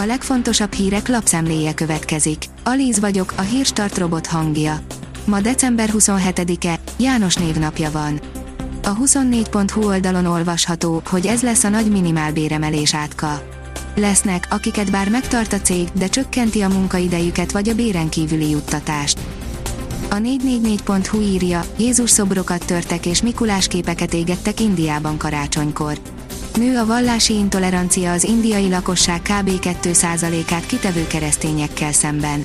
A legfontosabb hírek lapszemléje következik. Alíz vagyok, a hírstart robot hangja. Ma december 27-e, János névnapja van. A 24.hu oldalon olvasható, hogy ez lesz a nagy minimálbéremelés átka. Lesznek, akiket bár megtart a cég, de csökkenti a munkaidejüket vagy a béren kívüli juttatást. A 444.hu írja, Jézus szobrokat törtek és Mikulás képeket égettek Indiában karácsonykor. Nő a vallási intolerancia az indiai lakosság kb. 2%-át kitevő keresztényekkel szemben.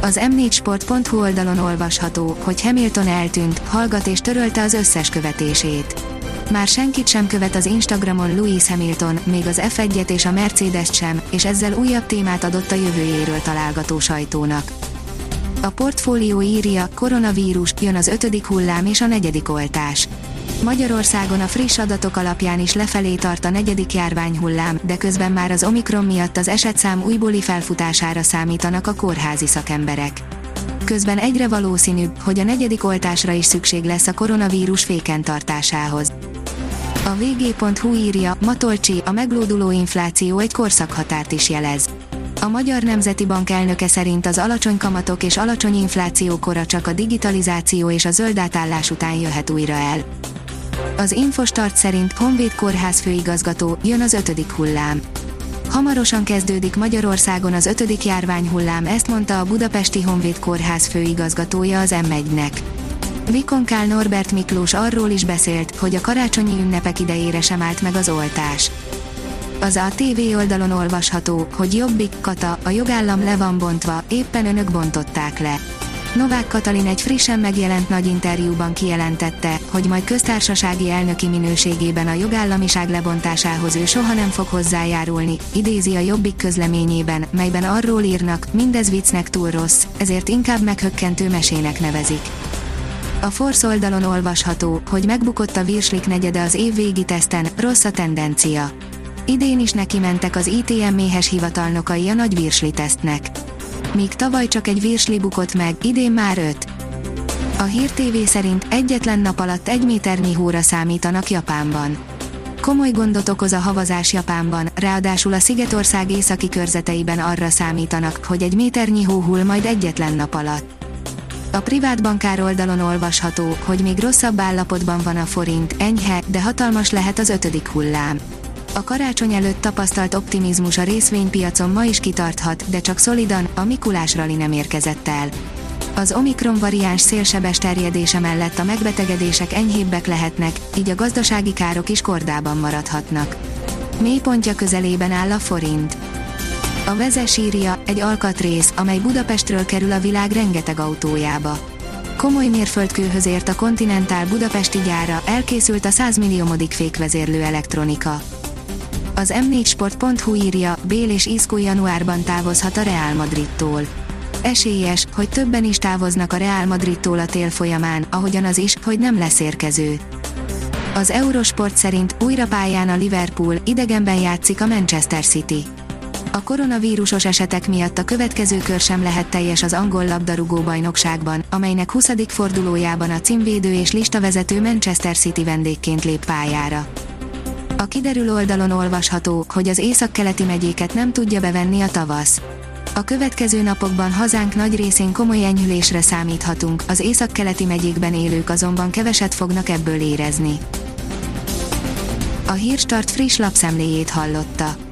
Az m4sport.hu oldalon olvasható, hogy Hamilton eltűnt, hallgat és törölte az összes követését. Már senkit sem követ az Instagramon Louis Hamilton, még az F1-et és a mercedes sem, és ezzel újabb témát adott a jövőjéről találgató sajtónak. A portfólió írja, koronavírus, jön az ötödik hullám és a negyedik oltás. Magyarországon a friss adatok alapján is lefelé tart a negyedik járványhullám, de közben már az Omikron miatt az esetszám újbóli felfutására számítanak a kórházi szakemberek. Közben egyre valószínűbb, hogy a negyedik oltásra is szükség lesz a koronavírus féken tartásához. A vg.hu írja, Matolcsi, a meglóduló infláció egy korszakhatárt is jelez. A Magyar Nemzeti Bank elnöke szerint az alacsony kamatok és alacsony infláció kora csak a digitalizáció és a zöld átállás után jöhet újra el. Az Infostart szerint Honvéd Kórház főigazgató, jön az ötödik hullám. Hamarosan kezdődik Magyarországon az ötödik járványhullám, ezt mondta a Budapesti Honvéd Kórház főigazgatója az M1-nek. Vikonkál Norbert Miklós arról is beszélt, hogy a karácsonyi ünnepek idejére sem állt meg az oltás. Az ATV oldalon olvasható, hogy Jobbik Kata, a jogállam le van bontva, éppen önök bontották le. Novák Katalin egy frissen megjelent nagy interjúban kijelentette, hogy majd köztársasági elnöki minőségében a jogállamiság lebontásához ő soha nem fog hozzájárulni, idézi a Jobbik közleményében, melyben arról írnak, mindez viccnek túl rossz, ezért inkább meghökkentő mesének nevezik. A Force oldalon olvasható, hogy megbukott a Virslik negyede az év végi teszten, rossz a tendencia. Idén is neki mentek az ITM méhes hivatalnokai a nagy virsli tesztnek. Míg tavaly csak egy virsli bukott meg, idén már öt. A Hír TV szerint egyetlen nap alatt egy méternyi hóra számítanak Japánban. Komoly gondot okoz a havazás Japánban, ráadásul a Szigetország északi körzeteiben arra számítanak, hogy egy méternyi hó hull majd egyetlen nap alatt. A privát bankár oldalon olvasható, hogy még rosszabb állapotban van a forint, enyhe, de hatalmas lehet az ötödik hullám. A karácsony előtt tapasztalt optimizmus a részvénypiacon ma is kitarthat, de csak szolidan, a Mikulás rali nem érkezett el. Az Omikron variáns szélsebes terjedése mellett a megbetegedések enyhébbek lehetnek, így a gazdasági károk is kordában maradhatnak. Mélypontja közelében áll a forint. A vezes egy alkatrész, amely Budapestről kerül a világ rengeteg autójába. Komoly mérföldkőhöz ért a Continental budapesti gyára, elkészült a 100 milliómodik fékvezérlő elektronika. Az m4sport.hu írja, Bél és Isco januárban távozhat a Real Madridtól. Esélyes, hogy többen is távoznak a Real Madridtól a tél folyamán, ahogyan az is, hogy nem lesz érkező. Az Eurosport szerint újra pályán a Liverpool, idegenben játszik a Manchester City. A koronavírusos esetek miatt a következő kör sem lehet teljes az angol labdarúgó bajnokságban, amelynek 20. fordulójában a címvédő és listavezető Manchester City vendégként lép pályára. A kiderül oldalon olvasható, hogy az északkeleti megyéket nem tudja bevenni a tavasz. A következő napokban hazánk nagy részén komoly enyhülésre számíthatunk, az északkeleti megyékben élők azonban keveset fognak ebből érezni. A Hírstart friss lapszemléjét hallotta.